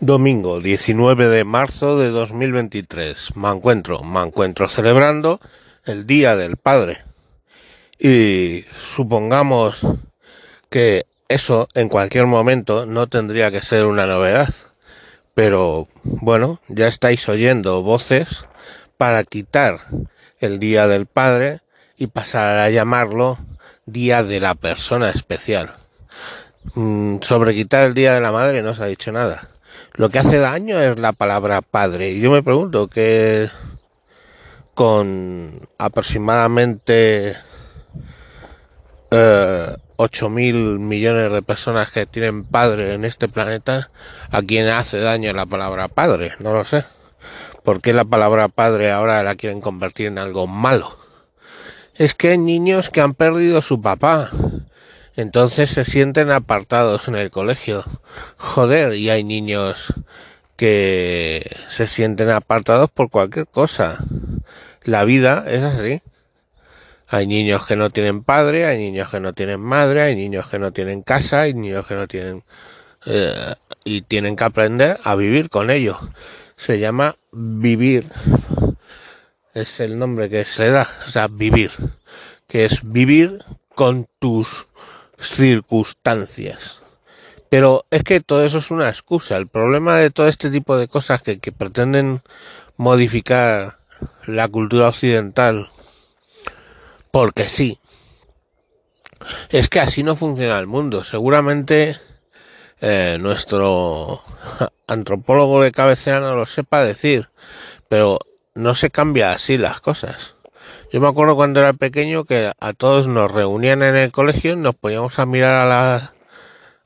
Domingo 19 de marzo de 2023. Me encuentro, me encuentro celebrando el Día del Padre. Y supongamos que eso en cualquier momento no tendría que ser una novedad. Pero bueno, ya estáis oyendo voces para quitar el Día del Padre y pasar a llamarlo Día de la Persona Especial. Mm, sobre quitar el Día de la Madre no se ha dicho nada lo que hace daño es la palabra padre. Y yo me pregunto que con aproximadamente eh, 8 mil millones de personas que tienen padre en este planeta, ¿a quién hace daño la palabra padre? No lo sé. ¿Por qué la palabra padre ahora la quieren convertir en algo malo? Es que hay niños que han perdido su papá entonces se sienten apartados en el colegio. Joder, y hay niños que se sienten apartados por cualquier cosa. La vida es así. Hay niños que no tienen padre, hay niños que no tienen madre, hay niños que no tienen casa, hay niños que no tienen... Eh, y tienen que aprender a vivir con ellos. Se llama vivir. Es el nombre que se le da. O sea, vivir. Que es vivir con tus circunstancias. Pero es que todo eso es una excusa. El problema de todo este tipo de cosas que, que pretenden modificar la cultura occidental, porque sí, es que así no funciona el mundo. Seguramente eh, nuestro antropólogo de cabecera no lo sepa decir, pero no se cambia así las cosas. Yo me acuerdo cuando era pequeño que a todos nos reunían en el colegio y nos poníamos a mirar a la,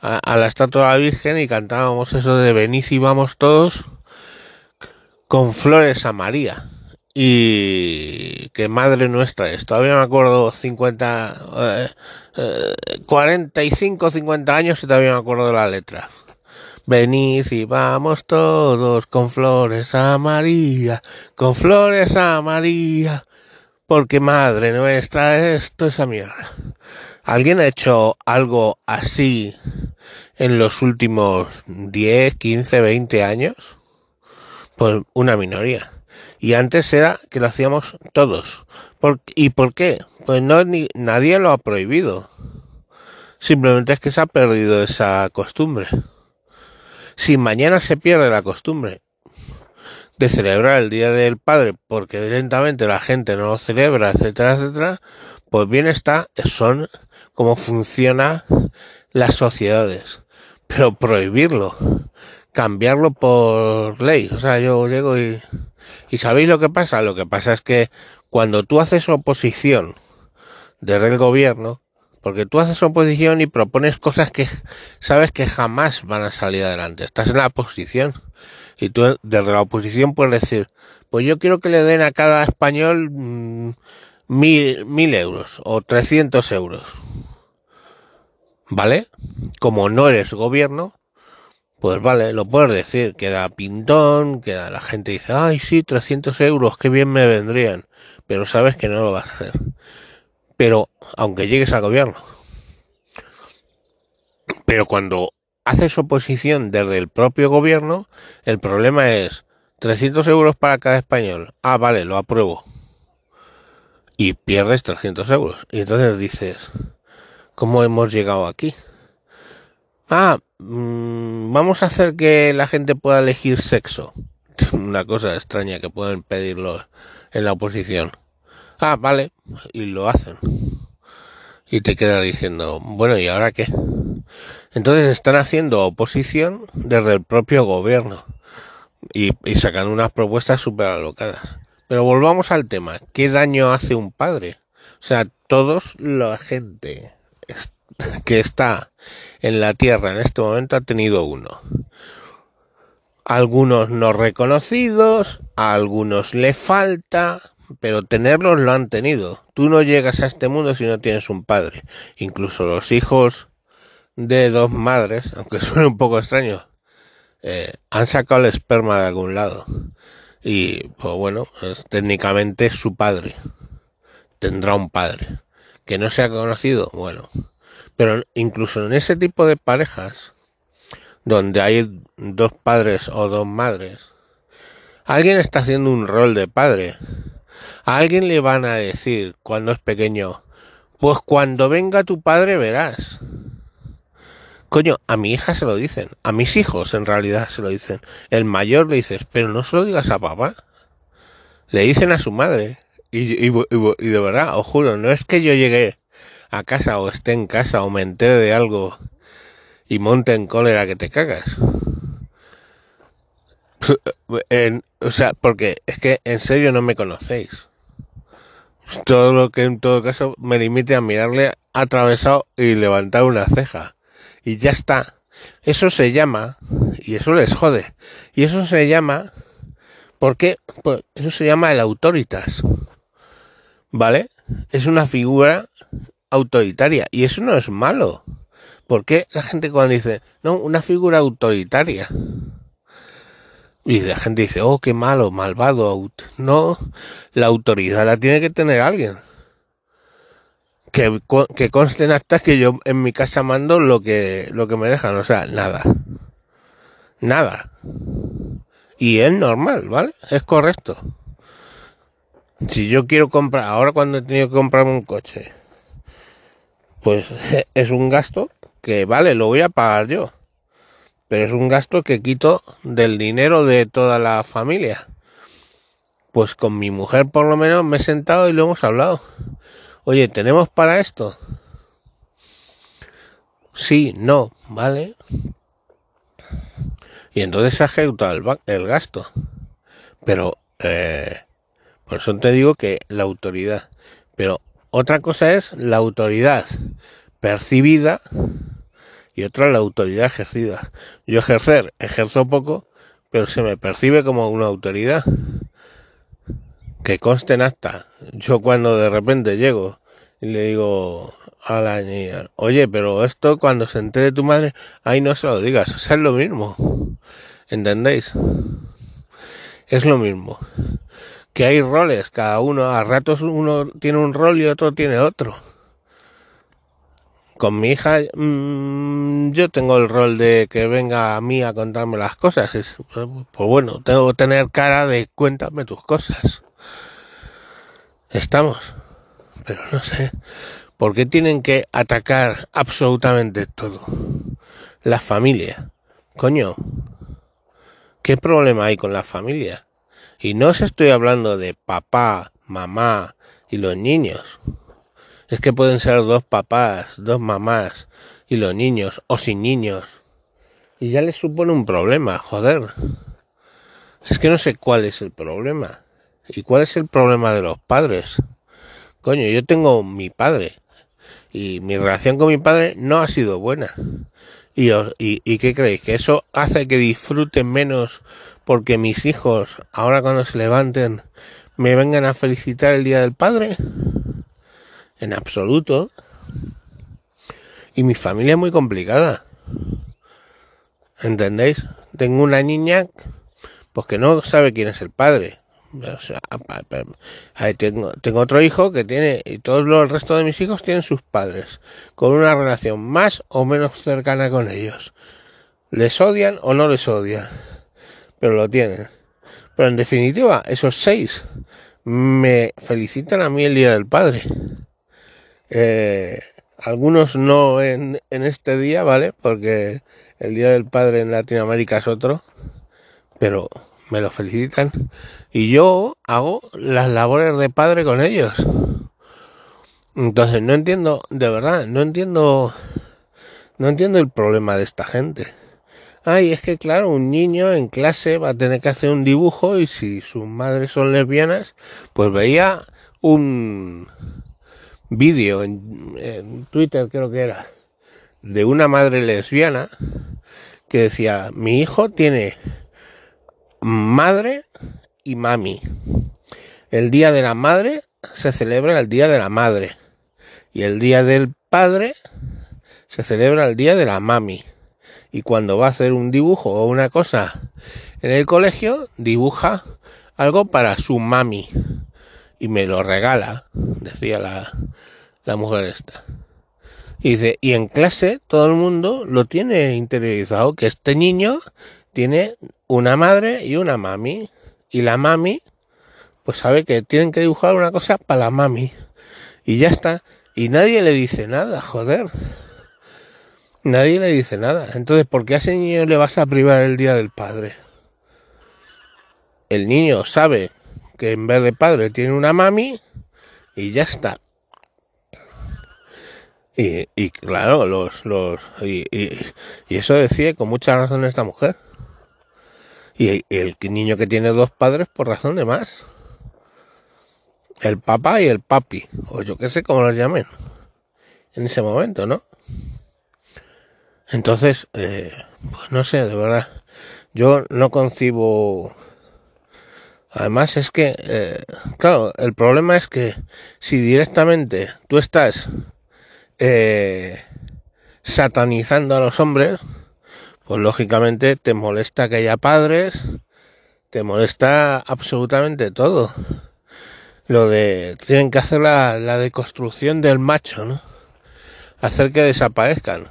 a, la estatua de la Virgen y cantábamos eso de venid y vamos todos con flores a María. Y que madre nuestra es. Todavía me acuerdo 50, 45, 50 años y todavía me acuerdo de la letra. Venid y vamos todos con flores a María, con flores a María. Porque madre nuestra, esto es a mierda. ¿Alguien ha hecho algo así en los últimos 10, 15, 20 años? Pues una minoría. Y antes era que lo hacíamos todos. ¿Y por qué? Pues no nadie lo ha prohibido. Simplemente es que se ha perdido esa costumbre. Si mañana se pierde la costumbre de celebrar el Día del Padre porque lentamente la gente no lo celebra, etcétera, etcétera, pues bien está, son cómo funcionan las sociedades. Pero prohibirlo, cambiarlo por ley, o sea, yo llego y, y ¿sabéis lo que pasa? Lo que pasa es que cuando tú haces oposición desde el gobierno, porque tú haces oposición y propones cosas que sabes que jamás van a salir adelante, estás en la oposición y tú desde la oposición puedes decir, pues yo quiero que le den a cada español mm, mil, mil euros o trescientos euros. ¿Vale? Como no eres gobierno, pues vale, lo puedes decir, queda pintón, queda la gente dice, ay sí, 300 euros, qué bien me vendrían, pero sabes que no lo vas a hacer. Pero, aunque llegues al gobierno. Pero cuando haces oposición desde el propio gobierno, el problema es 300 euros para cada español. Ah, vale, lo apruebo. Y pierdes 300 euros. Y entonces dices, ¿cómo hemos llegado aquí? Ah, mmm, vamos a hacer que la gente pueda elegir sexo. Una cosa extraña que pueden pedirlo en la oposición. Ah, vale. Y lo hacen. Y te quedas diciendo, bueno, ¿y ahora qué? Entonces están haciendo oposición desde el propio gobierno y, y sacando unas propuestas súper alocadas. Pero volvamos al tema. ¿Qué daño hace un padre? O sea, todos la gente que está en la tierra en este momento ha tenido uno. Algunos no reconocidos, a algunos le falta, pero tenerlos lo han tenido. Tú no llegas a este mundo si no tienes un padre. Incluso los hijos de dos madres, aunque suene un poco extraño, eh, han sacado el esperma de algún lado. Y, pues bueno, es, técnicamente su padre. Tendrá un padre. Que no se ha conocido, bueno. Pero incluso en ese tipo de parejas, donde hay dos padres o dos madres, alguien está haciendo un rol de padre. A alguien le van a decir cuando es pequeño, pues cuando venga tu padre verás. Coño, a mi hija se lo dicen, a mis hijos en realidad se lo dicen. El mayor le dices, pero no se lo digas a papá. Le dicen a su madre. Y, y, y, de verdad, os juro, no es que yo llegué a casa o esté en casa o me entere de algo y monte en cólera que te cagas. o sea, porque es que en serio no me conocéis. Todo lo que en todo caso me limite a mirarle atravesado y levantar una ceja. Y ya está. Eso se llama, y eso les jode, y eso se llama, ¿por qué? Pues eso se llama el autoritas. ¿Vale? Es una figura autoritaria, y eso no es malo. ¿Por qué la gente cuando dice, no, una figura autoritaria? Y la gente dice, oh, qué malo, malvado. No, la autoridad la tiene que tener alguien. Que, que conste en actas que yo en mi casa mando lo que, lo que me dejan, o sea, nada. Nada. Y es normal, ¿vale? Es correcto. Si yo quiero comprar, ahora cuando he tenido que comprarme un coche, pues es un gasto que vale, lo voy a pagar yo. Pero es un gasto que quito del dinero de toda la familia. Pues con mi mujer por lo menos me he sentado y lo hemos hablado. Oye, ¿tenemos para esto? Sí, no, ¿vale? Y entonces se ha ejecutado el, gasto. Pero, eh, por eso te digo que la autoridad. Pero otra cosa es la autoridad percibida y otra la autoridad ejercida. Yo ejercer, ejerzo poco, pero se me percibe como una autoridad. Que conste en acta. Yo cuando de repente llego y le digo a la niña, oye, pero esto cuando se entere tu madre, ahí no se lo digas, es lo mismo. ¿Entendéis? Es lo mismo. Que hay roles, cada uno, a ratos uno tiene un rol y otro tiene otro con mi hija mmm, yo tengo el rol de que venga a mí a contarme las cosas. Es, pues bueno, tengo que tener cara de cuéntame tus cosas. Estamos. Pero no sé. ¿Por qué tienen que atacar absolutamente todo? La familia. Coño. ¿Qué problema hay con la familia? Y no os estoy hablando de papá, mamá y los niños es que pueden ser dos papás, dos mamás y los niños, o sin niños. Y ya les supone un problema, joder. Es que no sé cuál es el problema. ¿Y cuál es el problema de los padres? Coño, yo tengo mi padre. Y mi relación con mi padre no ha sido buena. ¿Y, y, y qué creéis? ¿Que eso hace que disfruten menos porque mis hijos, ahora cuando se levanten, me vengan a felicitar el Día del Padre? En absoluto. Y mi familia es muy complicada. ¿Entendéis? Tengo una niña pues que no sabe quién es el padre. tengo, tengo otro hijo que tiene, y todos los, el resto de mis hijos tienen sus padres, con una relación más o menos cercana con ellos. Les odian o no les odian, pero lo tienen. Pero en definitiva, esos seis me felicitan a mí el Día del Padre. Eh, algunos no en, en este día, ¿vale? Porque el Día del Padre en Latinoamérica es otro, pero me lo felicitan. Y yo hago las labores de padre con ellos. Entonces no entiendo, de verdad, no entiendo, no entiendo el problema de esta gente. Ay, es que claro, un niño en clase va a tener que hacer un dibujo y si sus madres son lesbianas, pues veía un, vídeo en, Twitter, creo que era, de una madre lesbiana que decía, mi hijo tiene madre y mami. El día de la madre se celebra el día de la madre y el día del padre se celebra el día de la mami. Y cuando va a hacer un dibujo o una cosa en el colegio, dibuja algo para su mami y me lo regala, decía la, la mujer esta. Y dice, y en clase todo el mundo lo tiene interiorizado, que este niño tiene una madre y una mami. Y la mami, pues sabe que tienen que dibujar una cosa para la mami. Y ya está. Y nadie le dice nada, joder. Nadie le dice nada. Entonces, ¿por qué a ese niño le vas a privar el día del padre? El niño sabe que en vez de padre tiene una mami y ya está. Y, claro, los, los, y, eso decía con mucha razón esta mujer. Y, el niño que tiene dos padres por razón de más. El papá y el papi, o yo qué sé cómo los llamen, en ese momento, ¿no? Entonces, eh, pues no sé, de verdad, yo no concibo... Además es que, eh, claro, el problema es que si directamente tú estás eh, satanizando a los hombres, pues lógicamente te molesta que haya padres, te molesta absolutamente todo. Lo de tienen que hacer la, la deconstrucción del macho, ¿no? Hacer que desaparezcan.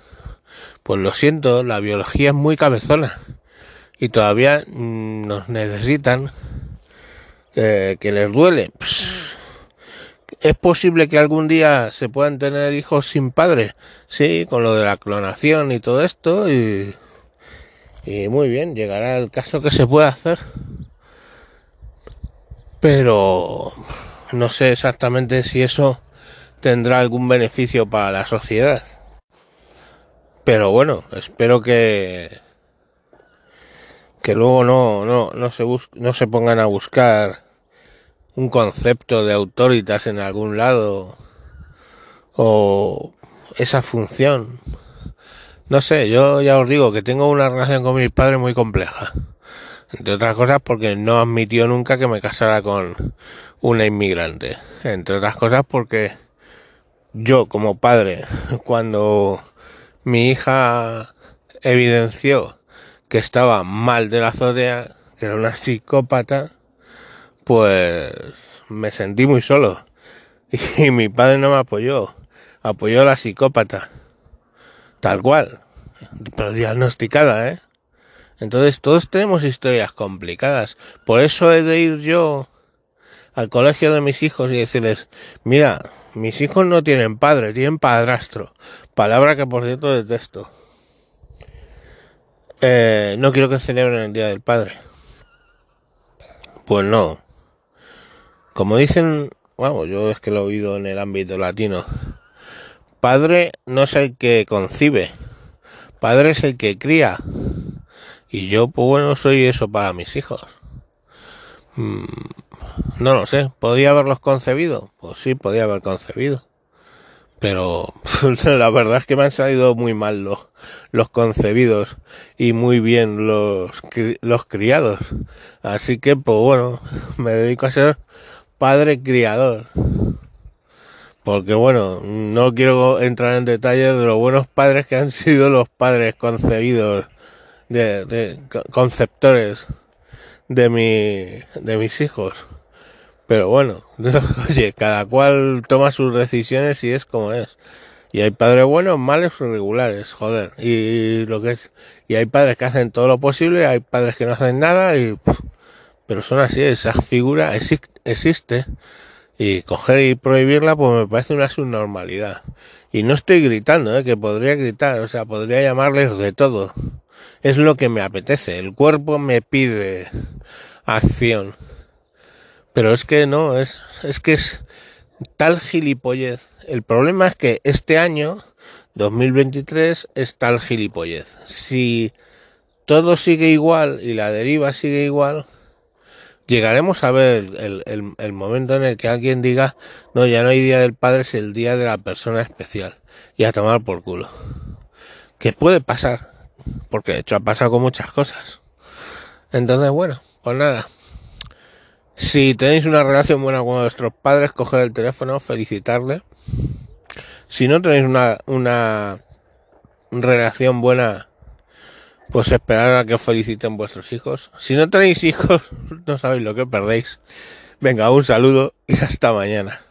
Pues lo siento, la biología es muy cabezona y todavía mm, nos necesitan que les duele. ¿Es posible que algún día se puedan tener hijos sin padre? Sí, con lo de la clonación y todo esto. Y muy bien, llegará el caso que se pueda hacer. Pero no sé exactamente si eso tendrá algún beneficio para la sociedad. Pero bueno, espero que que luego no, no, no se no se pongan a buscar un concepto de autoritas en algún lado o esa función. No sé, yo ya os digo que tengo una relación con mis padres muy compleja. Entre otras cosas porque no admitió nunca que me casara con una inmigrante. Entre otras cosas porque yo como padre, cuando mi hija evidenció que estaba mal de la azotea, que era una psicópata, pues me sentí muy solo. Y mi padre no me apoyó, apoyó a la psicópata, tal cual, pero diagnosticada, ¿eh? Entonces todos tenemos historias complicadas. Por eso he de ir yo al colegio de mis hijos y decirles, mira, mis hijos no tienen padre, tienen padrastro. Palabra que por cierto detesto. Eh, no quiero que celebren el Día del Padre. Pues no. Como dicen, vamos, yo es que lo he oído en el ámbito latino. Padre no es el que concibe, padre es el que cría. Y yo, pues bueno, soy eso para mis hijos. Mm, no lo sé, ¿podía haberlos concebido? Pues sí, podía haber concebido. Pero la verdad es que me han salido muy mal los, los concebidos y muy bien los, los criados. Así que, pues bueno, me dedico a ser padre criador. Porque bueno, no quiero entrar en detalles de los buenos padres que han sido los padres concebidos, de, conceptores de mi, de mis hijos. Pero bueno, oye, cada cual toma sus decisiones y es como es. Y hay padres buenos, malos o regulares, joder. Y lo que es, y hay padres que hacen todo lo posible, hay padres que no hacen nada y pero son así, esa figura existe y coger y prohibirla pues me parece una subnormalidad. Y no estoy gritando, ¿eh? que podría gritar, o sea, podría llamarles de todo. Es lo que me apetece, el cuerpo me pide acción. Pero es que no, es, es que es tal gilipollez. El problema es que este año, 2023, es tal gilipollez. Si todo sigue igual y la deriva sigue igual, llegaremos a ver el, momento en el que alguien diga, no, ya no hay día del padre, es el día de la persona especial. Y a tomar por culo. Que puede pasar, porque de hecho ha pasado con muchas cosas. Entonces, bueno, pues nada. Si tenéis una relación buena con vuestros padres, coged el teléfono, felicitarle. Si no tenéis una, una relación buena pues esperar a que os feliciten vuestros hijos. Si no tenéis hijos, no sabéis lo que perdéis. Venga, un saludo y hasta mañana.